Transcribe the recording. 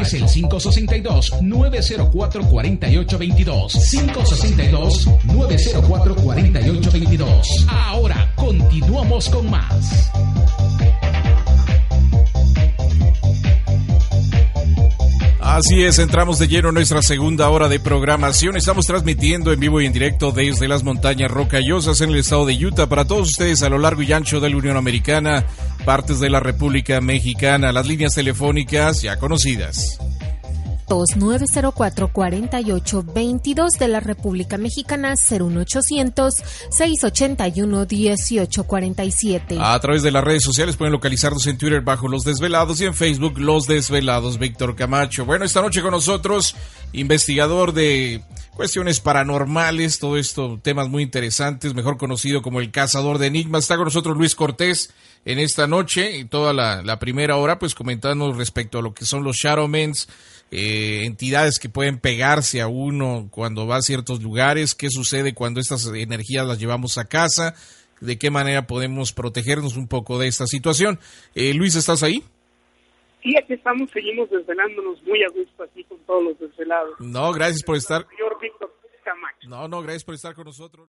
Es el 562-904-4822. 562-904-4822. Ahora continuamos con más. Así es, entramos de lleno en nuestra segunda hora de programación. Estamos transmitiendo en vivo y en directo desde las montañas rocallosas en el estado de Utah para todos ustedes a lo largo y ancho de la Unión Americana, partes de la República Mexicana, las líneas telefónicas ya conocidas. 904-4822 de la República Mexicana 01800-681-1847. A través de las redes sociales pueden localizarnos en Twitter bajo Los Desvelados y en Facebook Los Desvelados Víctor Camacho. Bueno, esta noche con nosotros, investigador de cuestiones paranormales, todo esto, temas muy interesantes, mejor conocido como el cazador de enigmas. Está con nosotros Luis Cortés en esta noche y toda la, la primera hora, pues comentando respecto a lo que son los Shadowmens, eh, entidades que pueden pegarse a uno cuando va a ciertos lugares, qué sucede cuando estas energías las llevamos a casa, de qué manera podemos protegernos un poco de esta situación. Eh, Luis, ¿estás ahí? Sí, aquí estamos, seguimos desvelándonos muy a gusto aquí con todos los desvelados. No, gracias por estar. Señor Víctor Camacho. No, no, gracias por estar con nosotros.